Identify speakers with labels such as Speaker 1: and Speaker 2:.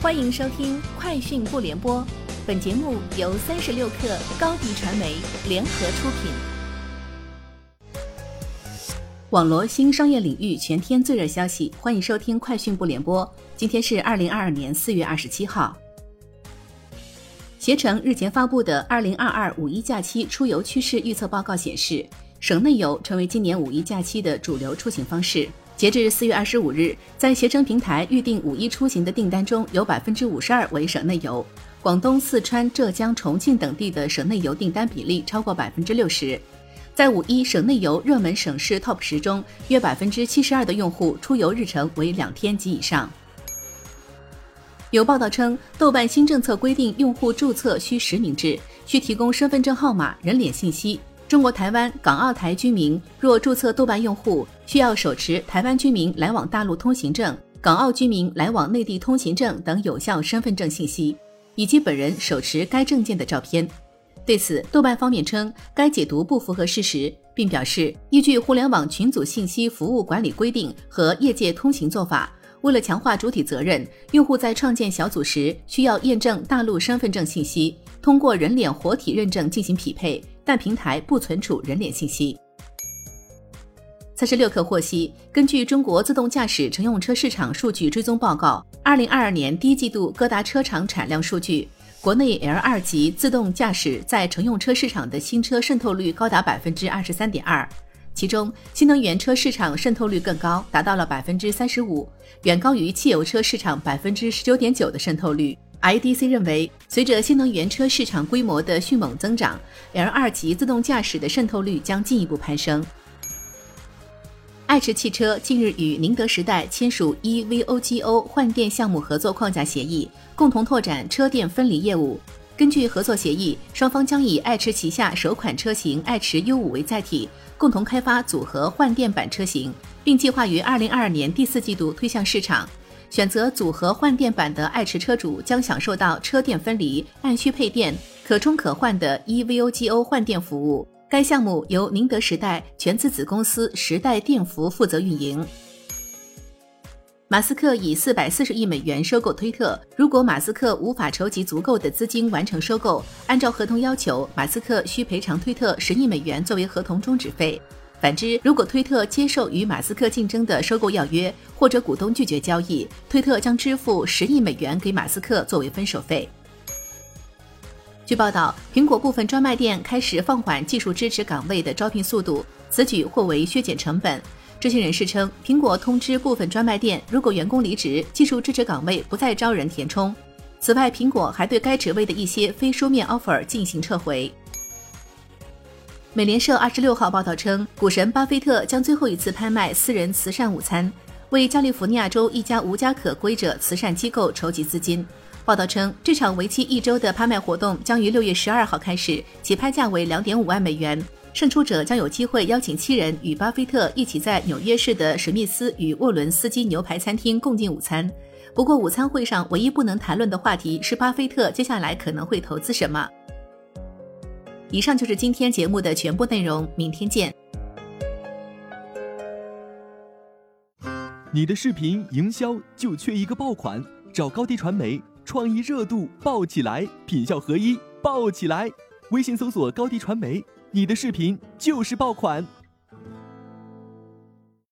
Speaker 1: 欢迎收听《快讯不联播》，本节目由三十六克高低传媒联合出品。网罗新商业领域全天最热消息，欢迎收听《快讯不联播》。今天是二零二二年四月二十七号。携程日前发布的《二零二二五一假期出游趋势预测报告》显示，省内游成为今年五一假期的主流出行方式。截至四月二十五日，在携程平台预订五一出行的订单中有百分之五十二为省内游，广东、四川、浙江、重庆等地的省内游订单比例超过百分之六十。在五一省内游热门省市 TOP 十中，约百分之七十二的用户出游日程为两天及以上。有报道称，豆瓣新政策规定，用户注册需实名制，需提供身份证号码、人脸信息。中国台湾、港澳台居民若注册豆瓣用户，需要手持台湾居民来往大陆通行证、港澳居民来往内地通行证等有效身份证信息，以及本人手持该证件的照片。对此，豆瓣方面称该解读不符合事实，并表示依据《互联网群组信息服务管理规定》和业界通行做法，为了强化主体责任，用户在创建小组时需要验证大陆身份证信息，通过人脸活体认证进行匹配。但平台不存储人脸信息。三十六氪获悉，根据中国自动驾驶乘用车市场数据追踪报告，二零二二年第一季度各大车厂产量数据，国内 L 二级自动驾驶在乘用车市场的新车渗透率高达百分之二十三点二，其中新能源车市场渗透率更高，达到了百分之三十五，远高于汽油车市场百分之十九点九的渗透率。IDC 认为，随着新能源车市场规模的迅猛增长，L 二级自动驾驶的渗透率将进一步攀升。爱驰汽车近日与宁德时代签署 EVOGO 换电项目合作框架协议，共同拓展车电分离业务。根据合作协议，双方将以爱驰旗下首款车型爱驰 U5 为载体，共同开发组合换电版车型，并计划于2022年第四季度推向市场。选择组合换电版的爱驰车主将享受到车电分离、按需配电、可充可换的 EVOGO 换电服务。该项目由宁德时代全资子公司时代电服负责运营。马斯克以四百四十亿美元收购推特，如果马斯克无法筹集足够的资金完成收购，按照合同要求，马斯克需赔偿推特十亿美元作为合同终止费。反之，如果推特接受与马斯克竞争的收购要约，或者股东拒绝交易，推特将支付十亿美元给马斯克作为分手费。据报道，苹果部分专卖店开始放缓技术支持岗位的招聘速度，此举或为削减成本。知情人士称，苹果通知部分专卖店，如果员工离职，技术支持岗位不再招人填充。此外，苹果还对该职位的一些非书面 offer 进行撤回。美联社二十六号报道称，股神巴菲特将最后一次拍卖私人慈善午餐，为加利福尼亚州一家无家可归者慈善机构筹集资金。报道称，这场为期一周的拍卖活动将于六月十二号开始，起拍价为两点五万美元。胜出者将有机会邀请七人与巴菲特一起在纽约市的史密斯与沃伦斯基牛排餐厅共进午餐。不过，午餐会上唯一不能谈论的话题是巴菲特接下来可能会投资什么。以上就是今天节目的全部内容，明天见。
Speaker 2: 你的视频营销就缺一个爆款，找高低传媒，创意热度爆起来，品效合一爆起来。微信搜索高低传媒，你的视频就是爆款。